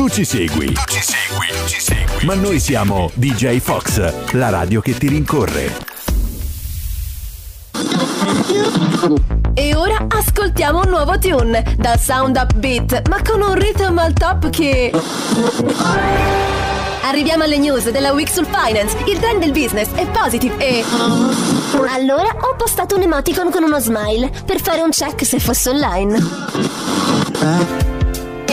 Tu ci segui. Tu ci segui. Ci segui. Ma noi siamo DJ Fox, la radio che ti rincorre. E ora ascoltiamo un nuovo tune dal sound upbeat, ma con un rhythm al top che. Arriviamo alle news della Week sul Finance. Il trend del business è positive e. Allora ho postato un emoticon con uno smile per fare un check se fosse online.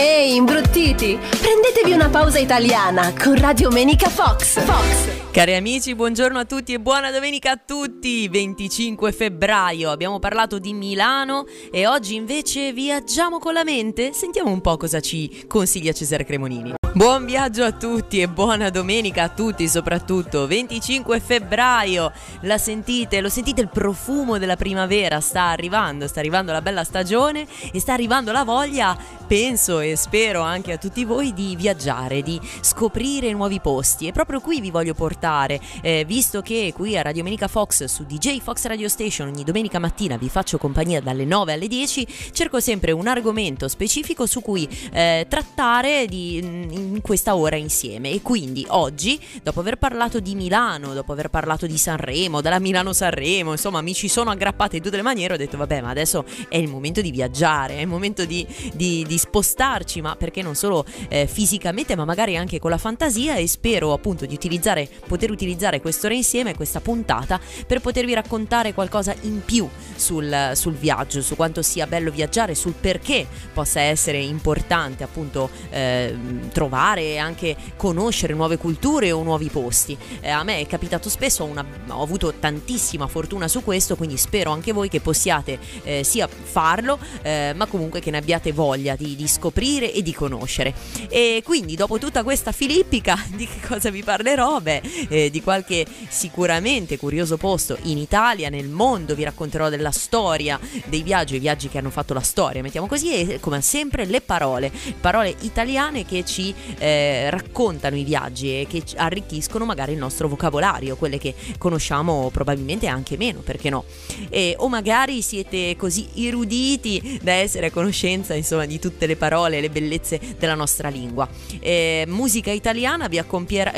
Ehi, imbruttiti! Prendetevi una pausa italiana con Radio Menica Fox. Fox. Cari amici, buongiorno a tutti e buona domenica a tutti! 25 febbraio, abbiamo parlato di Milano e oggi invece viaggiamo con la mente. Sentiamo un po' cosa ci consiglia Cesare Cremonini. Buon viaggio a tutti e buona domenica a tutti, soprattutto 25 febbraio. La sentite? Lo sentite il profumo della primavera? Sta arrivando, sta arrivando la bella stagione e sta arrivando la voglia, penso e spero anche a tutti voi, di viaggiare, di scoprire nuovi posti. E proprio qui vi voglio portare, eh, visto che qui a Radio Domenica Fox su DJ Fox Radio Station ogni domenica mattina vi faccio compagnia dalle 9 alle 10, cerco sempre un argomento specifico su cui eh, trattare di in questa ora insieme. E quindi oggi, dopo aver parlato di Milano, dopo aver parlato di Sanremo, della Milano-Sanremo, insomma, mi ci sono aggrappate in tutte le maniere, ho detto, vabbè, ma adesso è il momento di viaggiare, è il momento di, di, di spostarci, ma perché non solo eh, fisicamente, ma magari anche con la fantasia. E spero appunto di utilizzare, poter utilizzare quest'ora insieme, questa puntata, per potervi raccontare qualcosa in più sul, sul viaggio, su quanto sia bello viaggiare, sul perché possa essere importante appunto eh, trovare e anche conoscere nuove culture o nuovi posti. Eh, a me è capitato spesso, ho, una, ho, avuto tantissima fortuna su questo, quindi spero anche voi che possiate eh, sia farlo, eh, ma comunque che ne abbiate voglia di, di, scoprire e di conoscere. E quindi dopo tutta questa filippica, di che cosa vi parlerò? Beh, eh, di qualche sicuramente curioso posto in Italia, nel mondo, vi racconterò della storia dei viaggi, i viaggi che hanno fatto la storia, mettiamo così, e come sempre le parole, parole italiane che ci eh, raccontano i viaggi e che arricchiscono magari il nostro vocabolario, quelle che conosciamo probabilmente anche meno, perché no? E, o magari siete così eruditi da essere a conoscenza insomma di tutte le parole e le bellezze della nostra lingua. Eh, musica italiana vi,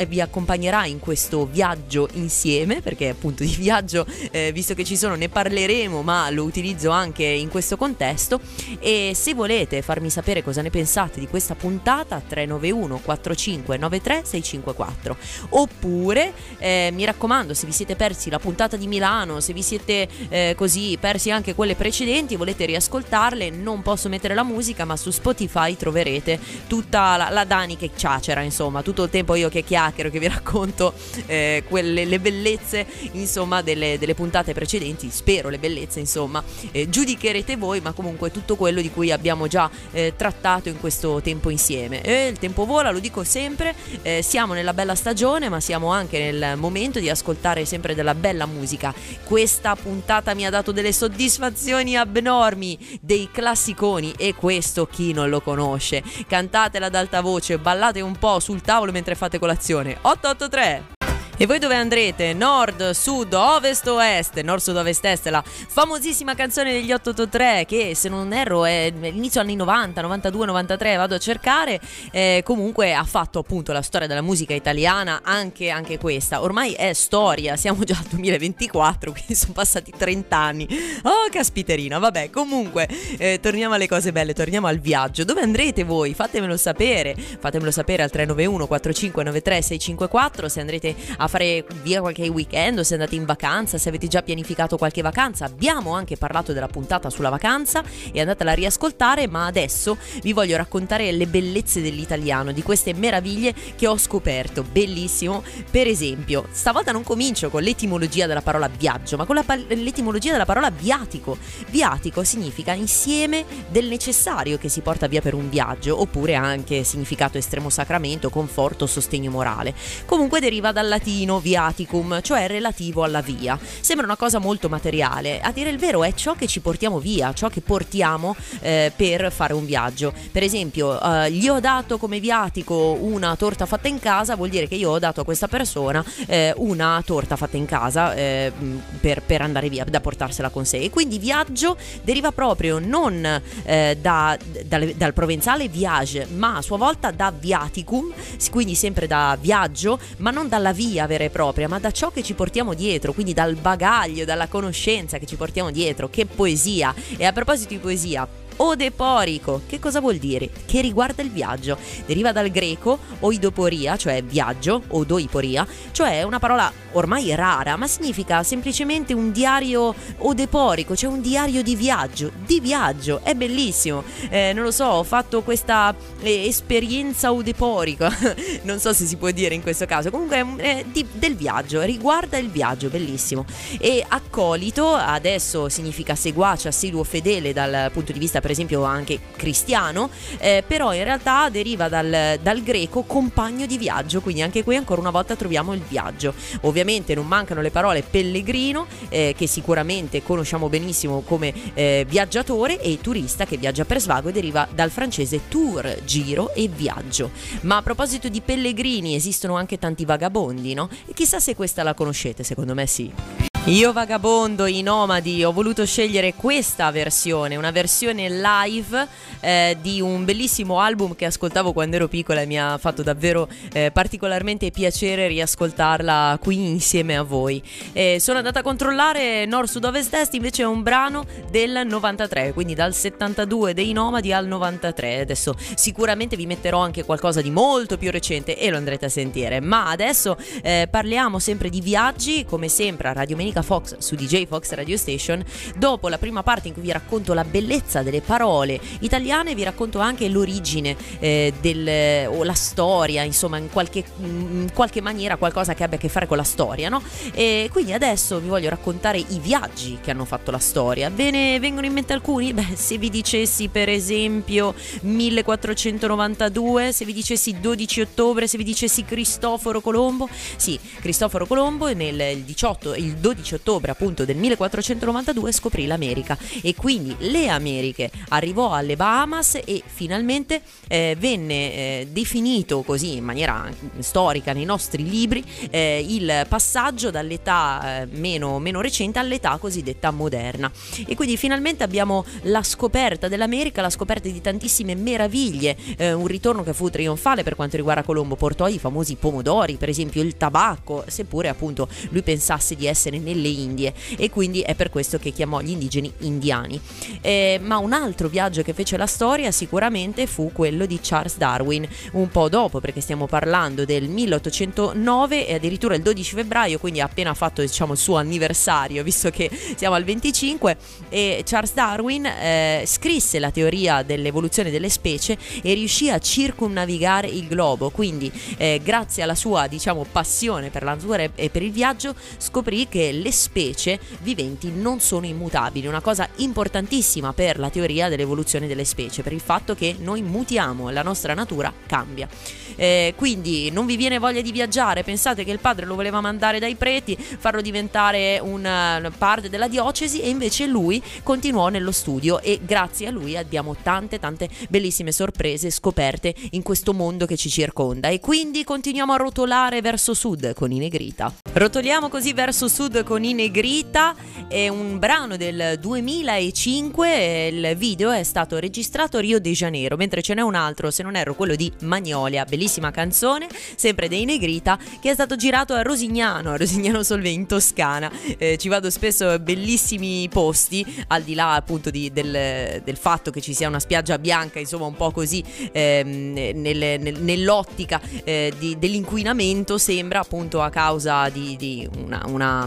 vi, accompagnerà in questo viaggio insieme, perché appunto di viaggio, eh, visto che ci sono, ne parleremo, ma lo utilizzo anche in questo contesto. E se volete farmi sapere cosa ne pensate di questa puntata, 391 391 45 93 654 oppure eh, mi raccomando se vi siete persi la puntata di Milano se vi siete eh, così persi anche quelle precedenti volete riascoltarle non posso mettere la musica ma su Spotify troverete tutta la, la Dani che ciacera insomma tutto il tempo io che chiacchiero che vi racconto eh, quelle le bellezze insomma delle, delle, puntate precedenti spero le bellezze insomma eh, giudicherete voi ma comunque tutto quello di cui abbiamo già eh, trattato in questo tempo insieme e il tempo vola, lo dico sempre, eh, siamo nella bella stagione ma siamo anche nel momento di ascoltare sempre della bella musica. Questa puntata mi ha dato delle soddisfazioni abnormi, dei classiconi e questo chi non lo conosce. Cantatela ad alta voce, ballate un po' sul tavolo mentre fate colazione. 883 e voi dove andrete? Nord, sud, ovest o est? Nord, sud, ovest, est, la famosissima canzone degli 883 che se non erro è inizio anni 90, 92, 93, vado a cercare. Eh, comunque ha fatto appunto la storia della musica italiana, anche, anche questa. Ormai è storia, siamo già al 2024, quindi sono passati 30 anni. Oh, caspiterina, vabbè, comunque eh, torniamo alle cose belle, torniamo al viaggio. Dove andrete voi? Fatemelo sapere, fatemelo sapere al 391 4593 654 se andrete a fare via qualche weekend o se andate in vacanza, se avete già pianificato qualche vacanza. Abbiamo anche parlato della puntata sulla vacanza e andatela a riascoltare, ma adesso vi voglio raccontare le bellezze dell'italiano, di queste meraviglie che ho scoperto. Bellissimo. Per esempio, stavolta non comincio con l'etimologia della parola viaggio, ma con la, l'etimologia della parola viatico. Viatico significa insieme del necessario che si porta via per un viaggio, oppure anche significato estremo sacramento, conforto, sostegno morale. Comunque deriva dal latino pellegrino viaticum, cioè relativo alla via. Sembra una cosa molto materiale, a dire il vero è ciò che ci portiamo via, ciò che portiamo eh, per fare un viaggio. Per esempio, eh, gli ho dato come viatico una torta fatta in casa, vuol dire che io ho dato a questa persona eh, una torta fatta in casa eh, per, per, andare via, da portarsela con sé. E quindi viaggio deriva proprio non eh, da, dal, dal provenzale viage, ma a sua volta da viaticum, quindi sempre da viaggio, ma non dalla via vera e propria, ma da ciò che ci portiamo dietro, quindi dal bagaglio, dalla conoscenza che ci portiamo dietro. Che poesia! E a proposito di poesia, odeporico. Che cosa vuol dire? Che riguarda il viaggio. Deriva dal greco oidoporia, cioè viaggio, odoiporia, cioè una parola ormai rara, ma significa semplicemente un diario odeporico, cioè un diario di viaggio. Di viaggio, è bellissimo. Eh, non lo so, ho fatto questa eh, esperienza odeporica, non so se si può dire in questo caso. Comunque eh, di, del viaggio, riguarda il viaggio, bellissimo. E accolito adesso significa seguace, assiduo, fedele dal punto di vista per esempio anche cristiano, eh, però in realtà deriva dal, dal, greco compagno di viaggio, quindi anche qui ancora una volta troviamo il viaggio. Ovviamente non mancano le parole pellegrino, eh, che sicuramente conosciamo benissimo come eh, viaggiatore, e turista che viaggia per svago e deriva dal francese tour, giro e viaggio. Ma a proposito di pellegrini esistono anche tanti vagabondi, no? E chissà se questa la conoscete, secondo me sì. Io vagabondo, i nomadi, ho voluto scegliere questa versione, una versione live eh, di un bellissimo album che ascoltavo quando ero piccola e mi ha fatto davvero eh, particolarmente piacere riascoltarla qui insieme a voi. Eh, sono andata a controllare nord, sud, ovest, est, invece è un brano del 93, quindi dal 72 dei nomadi al 93. Adesso sicuramente vi metterò anche qualcosa di molto più recente e lo andrete a sentire, ma adesso eh, parliamo sempre di viaggi, come sempre a Radio Menica Domenica Fox su DJ Fox Radio Station. Dopo la prima parte in cui vi racconto la bellezza delle parole italiane, vi racconto anche l'origine eh, del, o la storia, insomma, in qualche, in qualche, maniera qualcosa che abbia a che fare con la storia, no? E quindi adesso vi voglio raccontare i viaggi che hanno fatto la storia. Ve ne vengono in mente alcuni? Beh, se vi dicessi per esempio 1492, se vi dicessi 12 ottobre, se vi dicessi Cristoforo Colombo, sì, Cristoforo Colombo nel 18, il 12 12 ottobre appunto del 1492 scoprì l'America. E quindi le Americhe arrivò alle Bahamas e finalmente eh, venne eh, definito così in maniera storica nei nostri libri eh, il passaggio dall'età eh, meno, meno recente all'età cosiddetta moderna. E quindi finalmente abbiamo la scoperta dell'America, la scoperta di tantissime meraviglie, eh, un ritorno che fu trionfale per quanto riguarda Colombo, portò i famosi pomodori, per esempio il tabacco, seppure appunto lui pensasse di essere nel nelle Indie e quindi è per questo che chiamò gli indigeni indiani. Eh, ma un altro viaggio che fece la storia sicuramente fu quello di Charles Darwin, un po' dopo perché stiamo parlando del 1809 e addirittura il 12 febbraio, quindi ha appena fatto diciamo il suo anniversario, visto che siamo al 25 e Charles Darwin eh, scrisse la teoria dell'evoluzione delle specie e riuscì a circumnavigare il globo, quindi eh, grazie alla sua diciamo passione per la natura e per il viaggio scoprì che le specie viventi non sono immutabili, una cosa importantissima per la teoria dell'evoluzione delle specie, per il fatto che noi mutiamo, la nostra natura cambia. Eh, quindi non vi viene voglia di viaggiare, pensate che il padre lo voleva mandare dai preti, farlo diventare una parte della diocesi e invece lui continuò nello studio e grazie a lui abbiamo tante tante bellissime sorprese scoperte in questo mondo che ci circonda. E quindi continuiamo a rotolare verso sud con i Negrita. Rotoliamo così verso sud con i Negrita, è un brano del 2005, il video è stato registrato a Rio de Janeiro, mentre ce n'è un altro, se non erro quello di Magnolia, bellissimo bellissima canzone, sempre dei Negrita, che è stato girato a Rosignano, a Rosignano Solve in Toscana. Eh, ci vado spesso bellissimi posti, al di là appunto di, del, del, fatto che ci sia una spiaggia bianca, insomma un po' così ehm, nel, nel, nell'ottica eh, di, dell'inquinamento, sembra appunto a causa di, di una, una,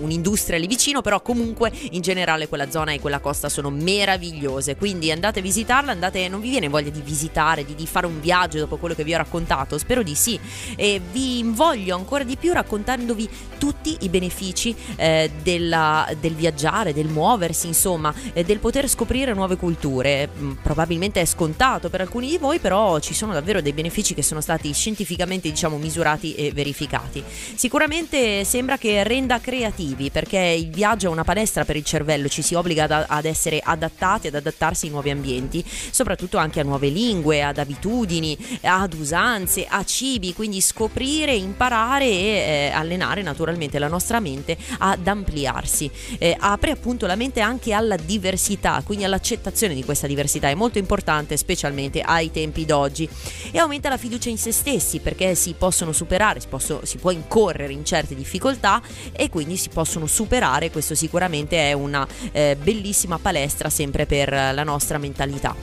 un'industria lì vicino, però comunque in generale quella zona e quella costa sono meravigliose, quindi andate a visitarla, andate, non vi viene voglia di visitare, di, di fare un viaggio dopo quello che vi ho raccontato, spero di sì, e vi invoglio ancora di più raccontandovi tutti i benefici eh, della, del viaggiare, del muoversi, insomma, eh, del poter scoprire nuove culture. Mm, probabilmente è scontato per alcuni di voi, però ci sono davvero dei benefici che sono stati scientificamente, diciamo, misurati e verificati. Sicuramente sembra che renda creativi, perché il viaggio è una palestra per il cervello, ci si obbliga ad, ad essere adattati, ad adattarsi ai nuovi ambienti, soprattutto anche a nuove lingue, ad abitudini, ad usanze, a cibi, quindi scoprire, imparare e eh, allenare naturalmente la nostra mente ad ampliarsi. Eh, apre appunto la mente anche alla diversità, quindi all'accettazione di questa diversità, è molto importante specialmente ai tempi d'oggi e aumenta la fiducia in se stessi perché si possono superare, si, posso, si può incorrere in certe difficoltà e quindi si possono superare, questo sicuramente è una eh, bellissima palestra sempre per la nostra mentalità.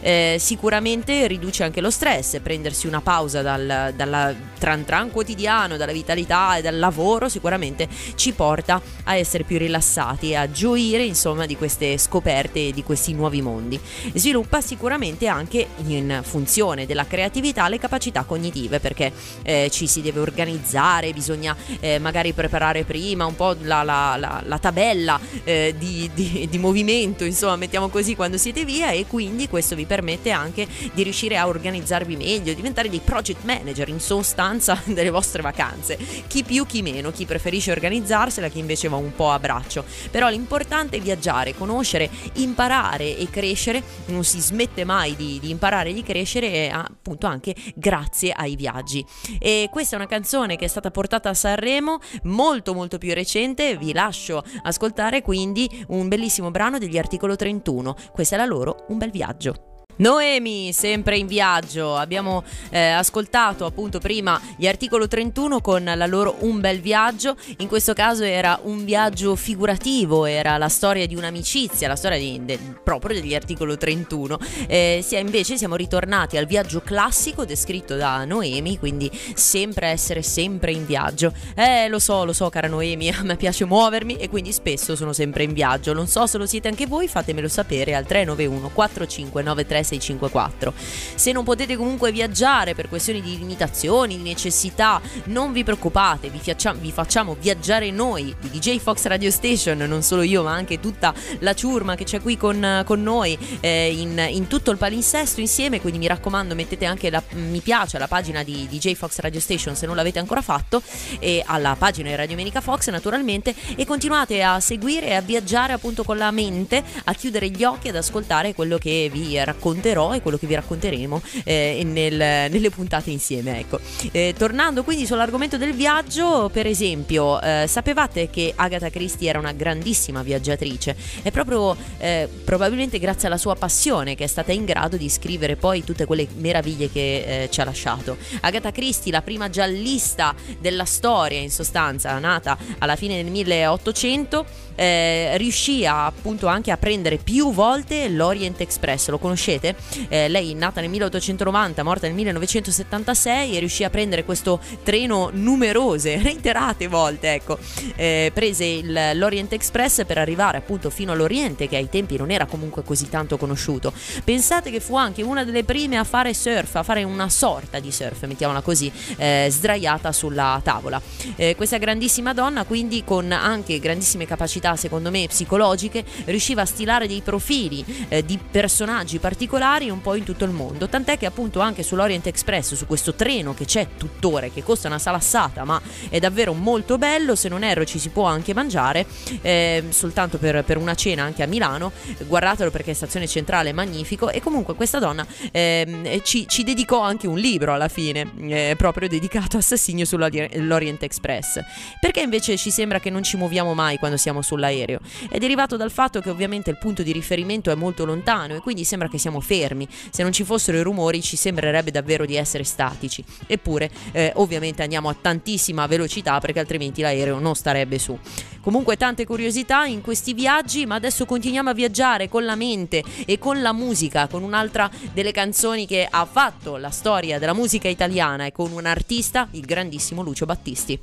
Eh, sicuramente riduce anche lo stress, prendersi una pausa dal, dalla tran tran quotidiano, dalla vitalità e dal lavoro sicuramente ci porta a essere più rilassati e a gioire insomma di queste scoperte e di questi nuovi mondi. Sviluppa sicuramente anche in funzione della creatività le capacità cognitive perché eh, ci si deve organizzare, bisogna eh, magari preparare prima un po' la, la, la, la tabella eh, di, di, di movimento, insomma mettiamo così quando siete via e quindi questo vi permette anche di riuscire a organizzarvi meglio, diventare dei project manager in sostanza delle vostre vacanze. Chi più, chi meno, chi preferisce organizzarsela, chi invece va un po' a braccio. Però l'importante è viaggiare, conoscere, imparare e crescere, non si smette mai di, di imparare e di crescere appunto anche grazie ai viaggi. E questa è una canzone che è stata portata a Sanremo, molto molto più recente, vi lascio ascoltare quindi un bellissimo brano degli articolo 31. Questa è la loro, un bel viaggio. Noemi, sempre in viaggio, abbiamo eh, ascoltato appunto prima gli articolo 31 con la loro Un bel viaggio, in questo caso era un viaggio figurativo, era la storia di un'amicizia, la storia di, de, proprio degli articolo 31, eh, sia, invece siamo ritornati al viaggio classico descritto da Noemi, quindi sempre essere sempre in viaggio. Eh lo so, lo so cara Noemi, a me piace muovermi e quindi spesso sono sempre in viaggio, non so se lo siete anche voi, fatemelo sapere al 391 4593 654. Se non potete comunque viaggiare per questioni di limitazioni, di necessità, non vi preoccupate, vi, facciamo, vi facciamo viaggiare noi di DJ Fox Radio Station, non solo io ma anche tutta la ciurma che c'è qui con, con noi eh, in, in, tutto il palinsesto insieme, quindi mi raccomando mettete anche la, mi piace alla pagina di DJ Fox Radio Station se non l'avete ancora fatto e alla pagina di Radio Menica Fox naturalmente e continuate a seguire e a viaggiare appunto con la mente, a chiudere gli occhi ad ascoltare quello che vi racconto racconterò e quello che vi racconteremo eh, nel, nelle puntate insieme. Ecco. Eh, tornando quindi sull'argomento del viaggio, per esempio, eh, sapevate che Agatha Christie era una grandissima viaggiatrice? È proprio eh, probabilmente grazie alla sua passione che è stata in grado di scrivere poi tutte quelle meraviglie che eh, ci ha lasciato. Agatha Christie, la prima giallista della storia, in sostanza, nata alla fine del 1800, eh, riuscì a, appunto anche a prendere più volte l'Orient Express. Lo conoscete? eh, lei nata nel 1890, morta nel 1976 e riuscì a prendere questo treno numerose, reiterate volte, ecco, eh, prese il, l'Orient Express per arrivare appunto fino all'Oriente che ai tempi non era comunque così tanto conosciuto. Pensate che fu anche una delle prime a fare surf, a fare una sorta di surf, mettiamola così, eh, sdraiata sulla tavola. Eh, questa grandissima donna quindi con anche grandissime capacità secondo me psicologiche riusciva a stilare dei profili eh, di personaggi particolari un po' in tutto il mondo, tant'è che appunto anche sull'Orient Express, su questo treno che c'è tuttora, che costa una salassata, ma è davvero molto bello, se non erro ci si può anche mangiare, eh, soltanto per, per, una cena anche a Milano, guardatelo perché è stazione centrale, è magnifico, e comunque questa donna eh, ci, ci, dedicò anche un libro alla fine, eh, proprio dedicato a Assassinio sull'Orient Express. Perché invece ci sembra che non ci muoviamo mai quando siamo sull'aereo? È derivato dal fatto che ovviamente il punto di riferimento è molto lontano e quindi sembra che siamo fermi. Se non ci fossero i rumori ci sembrerebbe davvero di essere statici. Eppure, eh, ovviamente andiamo a tantissima velocità perché altrimenti l'aereo non starebbe su. Comunque tante curiosità in questi viaggi, ma adesso continuiamo a viaggiare con la mente e con la musica, con un'altra delle canzoni che ha fatto la storia della musica italiana e con un artista, il grandissimo Lucio Battisti.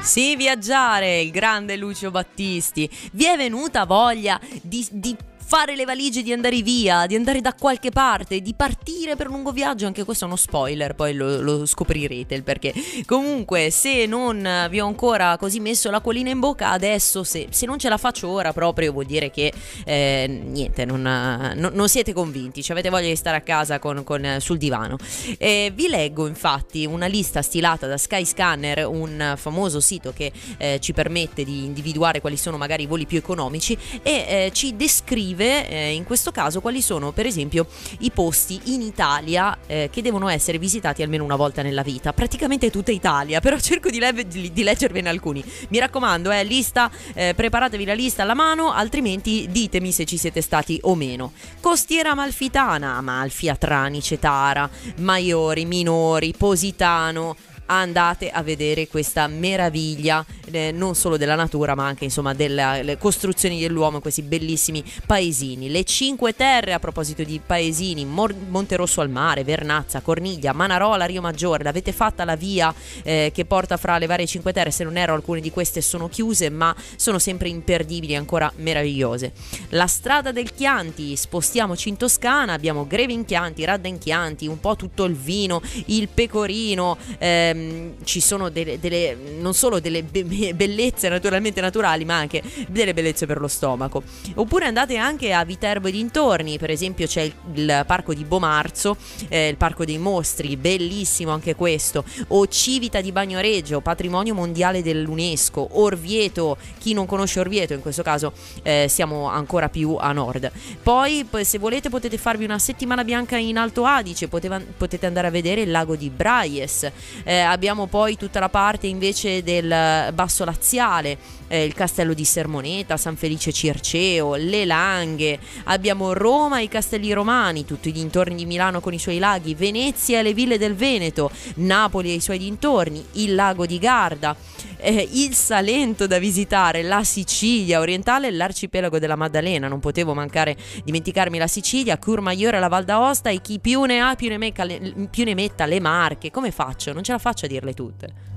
Sì, viaggiare, il grande Lucio Battisti. Vi è venuta voglia di, di fare le valigie di andare via, di andare da qualche parte, di partire per un lungo viaggio, anche questo è uno spoiler, poi lo, lo scoprirete il perché. Comunque, se non vi ho ancora così messo la colina in bocca, adesso se, se non ce la faccio ora proprio vuol dire che eh, niente, non, non, non, siete convinti, cioè avete voglia di stare a casa con, con, sul divano. Eh, vi leggo infatti una lista stilata da Skyscanner, un famoso sito che eh, ci permette di individuare quali sono magari i voli più economici e eh, ci descrive descrive eh, in questo caso quali sono per esempio i posti in Italia eh, che devono essere visitati almeno una volta nella vita, praticamente tutta Italia, però cerco di, le- di leggervene alcuni. Mi raccomando, eh, lista, eh, preparatevi la lista alla mano, altrimenti ditemi se ci siete stati o meno. Costiera Amalfitana, Amalfi, Atrani, Cetara, Maiori, Minori, Positano, andate a vedere questa meraviglia eh, non solo della natura ma anche insomma delle costruzioni dell'uomo questi bellissimi paesini. Le Cinque Terre a proposito di paesini Mor- Monterosso al mare Vernazza Corniglia Manarola Rio Maggiore l'avete fatta la via eh, che porta fra le varie Cinque Terre? Se non erro alcune di queste sono chiuse ma sono sempre imperdibili ancora meravigliose. La strada del Chianti spostiamoci in Toscana abbiamo Greve in Chianti Radda in Chianti un po' tutto il vino il pecorino ehm, ehm, ci sono delle, delle, non solo delle be- bellezze naturalmente naturali, ma anche delle bellezze per lo stomaco. Oppure andate anche a Viterbo e dintorni, per esempio c'è il, il parco di Bomarzo, eh, il parco dei mostri, bellissimo anche questo, o Civita di Bagnoregio, patrimonio mondiale dell'UNESCO, Orvieto, chi non conosce Orvieto in questo caso eh, siamo ancora più a nord. Poi se volete potete farvi una settimana bianca in Alto Adige, potete andare a vedere il lago di Braies, eh, abbiamo poi tutta la parte invece del basso laziale, eh, il castello di Sermoneta, San Felice Circeo, le Langhe, abbiamo Roma e i castelli romani, tutti i dintorni di Milano con i suoi laghi, Venezia e le ville del Veneto, Napoli e i suoi dintorni, il lago di Garda, eh, il Salento da visitare, la Sicilia orientale l'arcipelago della Maddalena, non potevo mancare dimenticarmi la Sicilia, Curmaiore, la Val d'Aosta e chi più ne ha più ne, mecca, più ne metta le marche, come faccio? Non ce la faccio a dirle tutte.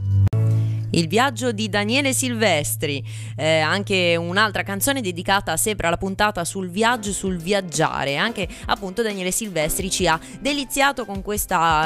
Il viaggio di Daniele Silvestri, eh, anche un'altra canzone dedicata sempre alla puntata sul viaggio, sul viaggiare. Anche appunto Daniele Silvestri ci ha deliziato con,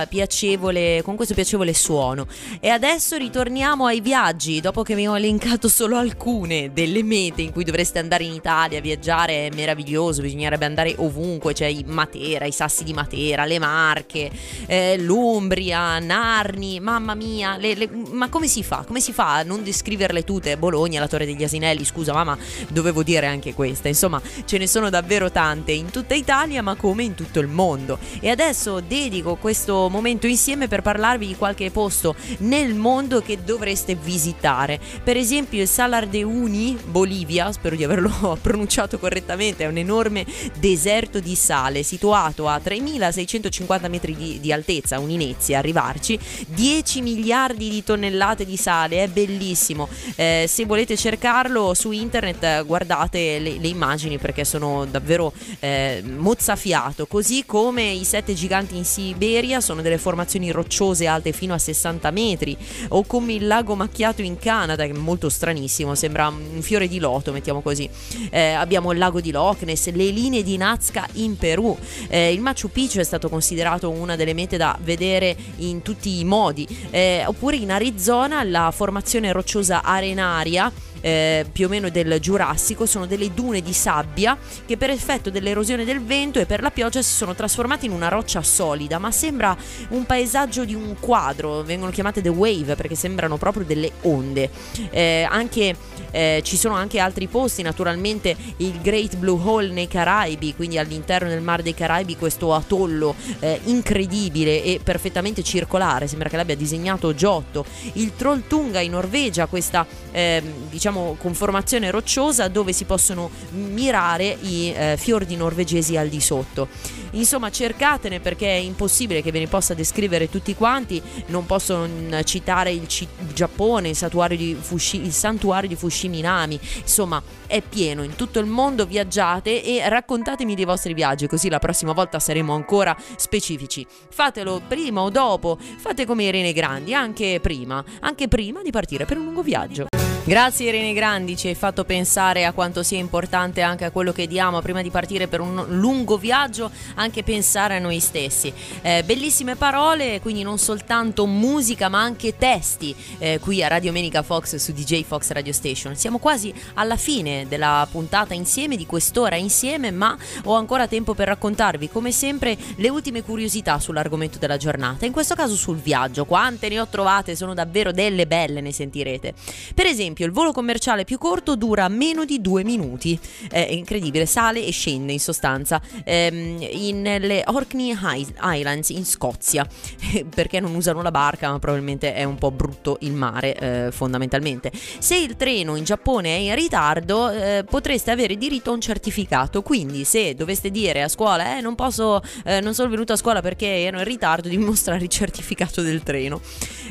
piacevole, con questo piacevole suono. E adesso ritorniamo ai viaggi, dopo che vi ho elencato solo alcune delle mete in cui dovreste andare in Italia, viaggiare è meraviglioso, bisognerebbe andare ovunque, cioè Matera, i sassi di Matera, le Marche, eh, l'Umbria, Narni, mamma mia, le, le, ma come si fa? Come come si fa a non descriverle tutte? Bologna, la Torre degli Asinelli, scusa mamma, dovevo dire anche questa. Insomma, ce ne sono davvero tante in tutta Italia, ma come in tutto il mondo. E adesso dedico questo momento insieme per parlarvi di qualche posto nel mondo che dovreste visitare. Per esempio il Salar de Uni, Bolivia, spero di averlo pronunciato correttamente, è un enorme deserto di sale situato a 3650 metri di, di altezza, un'inezia arrivarci, 10 miliardi di tonnellate di sale mondiale, è bellissimo. Eh, se volete cercarlo su internet guardate le, le immagini perché sono davvero eh, mozzafiato, così come i sette giganti in Siberia sono delle formazioni rocciose alte fino a 60 metri, o come il lago macchiato in Canada, che è molto stranissimo, sembra un fiore di loto, mettiamo così. Eh, abbiamo il lago di Loch Ness, le linee di Nazca in Perù. Eh, il Machu Picchu è stato considerato una delle mete da vedere in tutti i modi, eh, oppure in Arizona la formazione rocciosa arenaria eh, più o meno del Giurassico, sono delle dune di sabbia che per effetto dell'erosione del vento e per la pioggia si sono trasformate in una roccia solida, ma sembra un paesaggio di un quadro, vengono chiamate the wave perché sembrano proprio delle onde. Eh, anche, eh, ci sono anche altri posti, naturalmente il Great Blue Hole nei Caraibi, quindi all'interno del Mar dei Caraibi questo atollo eh, incredibile e perfettamente circolare, sembra che l'abbia disegnato Giotto. Il Trolltunga in Norvegia, questa ehm, diciamo siamo con formazione rocciosa dove si possono mirare i eh, fiordi norvegesi al di sotto. Insomma, cercatene perché è impossibile che ve ne possa descrivere tutti quanti. Non posso citare il, C- il Giappone, il santuario, di Fushi- il santuario di Fushiminami. Insomma, è pieno in tutto il mondo. Viaggiate e raccontatemi dei vostri viaggi, così la prossima volta saremo ancora specifici. Fatelo prima o dopo, fate come Irene Grandi, anche prima, anche prima di partire per un lungo viaggio. Grazie Irene Grandi, ci hai fatto pensare a quanto sia importante anche a quello che diamo prima di partire per un lungo viaggio, anche pensare a noi stessi. Eh, bellissime parole, quindi non soltanto musica ma anche testi eh, qui a Radio Menica Fox su DJ Fox Radio Station. Siamo quasi alla fine della puntata insieme, di quest'ora insieme, ma ho ancora tempo per raccontarvi come sempre le ultime curiosità sull'argomento della giornata, in questo caso sul viaggio. Quante ne ho trovate, sono davvero delle belle, ne sentirete. Per esempio, esempio, il volo commerciale più corto dura meno di due minuti. È incredibile, sale e scende in sostanza. Ehm, nelle Orkney Islands in Scozia, perché non usano la barca, ma probabilmente è un po' brutto il mare, eh, fondamentalmente. Se il treno in Giappone è in ritardo, eh, potreste avere diritto a un certificato. Quindi, se doveste dire a scuola, eh, non posso, eh, non sono venuto a scuola perché ero in ritardo, di mostrare il certificato del treno.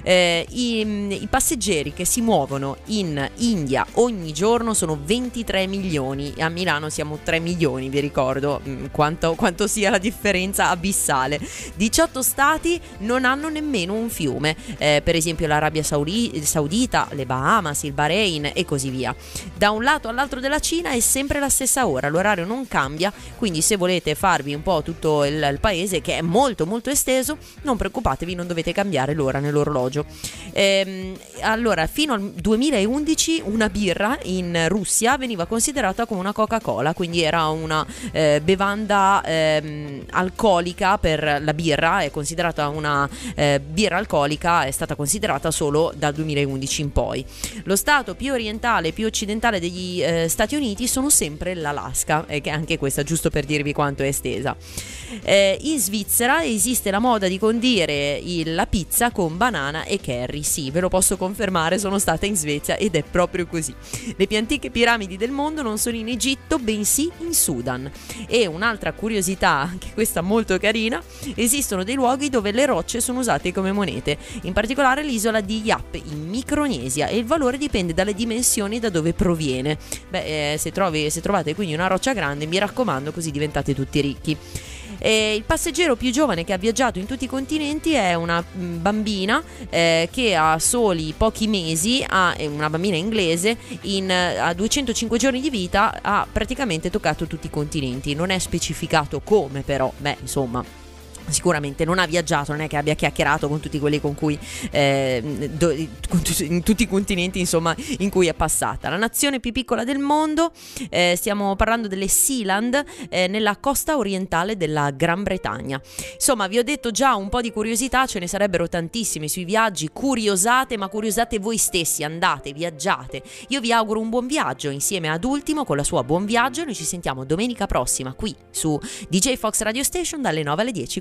Eh, i, I passeggeri che si muovono in India ogni giorno sono 23 milioni a Milano siamo 3 milioni, vi ricordo mm, quanto, quanto sia la differenza abissale. 18 stati non hanno nemmeno un fiume, eh, per esempio l'Arabia Saudi- Saudita, le Bahamas, il Bahrain e così via. Da un lato all'altro della Cina è sempre la stessa ora, l'orario non cambia, quindi se volete farvi un po' tutto il, il paese che è molto molto esteso, non preoccupatevi, non dovete cambiare l'ora nell'orologio. Ehm, allora, fino al 2011 2011 una birra in Russia veniva considerata come una Coca-Cola, quindi era una eh, bevanda eh, alcolica per la birra, è considerata una eh, birra alcolica, è stata considerata solo dal 2011 in poi. Lo stato più orientale e più occidentale degli eh, Stati Uniti sono sempre l'Alaska, e che anche questa giusto per dirvi quanto è estesa. Eh, in Svizzera esiste la moda di condire il, la pizza con banana e curry, sì, ve lo posso confermare, sono stata in Svezia ed è proprio così. Le più antiche piramidi del mondo non sono in Egitto, bensì in Sudan. E un'altra curiosità, anche questa molto carina, esistono dei luoghi dove le rocce sono usate come monete, in particolare l'isola di Yap in Micronesia e il valore dipende dalle dimensioni da dove proviene. Beh, eh, se, trovi, se trovate quindi una roccia grande, mi raccomando, così diventate tutti ricchi. E il passeggero più giovane che ha viaggiato in tutti i continenti è una mm, bambina eh, che ha soli pochi mesi, ha, una bambina inglese, in, a 205 giorni di vita ha praticamente toccato tutti i continenti. Non è specificato come però, beh insomma sicuramente non ha viaggiato, non è che abbia chiacchierato con tutti quelli con cui eh, do, con t- in tutti i continenti insomma in cui è passata. La nazione più piccola del mondo, eh, stiamo parlando delle Sealand eh, nella costa orientale della Gran Bretagna. Insomma, vi ho detto già un po' di curiosità, ce ne sarebbero tantissime sui viaggi, curiosate, ma curiosate voi stessi, andate, viaggiate. Io vi auguro un buon viaggio insieme ad Ultimo con la sua Buon Viaggio, noi ci sentiamo domenica prossima qui su DJ Fox Radio Station dalle 9 alle 10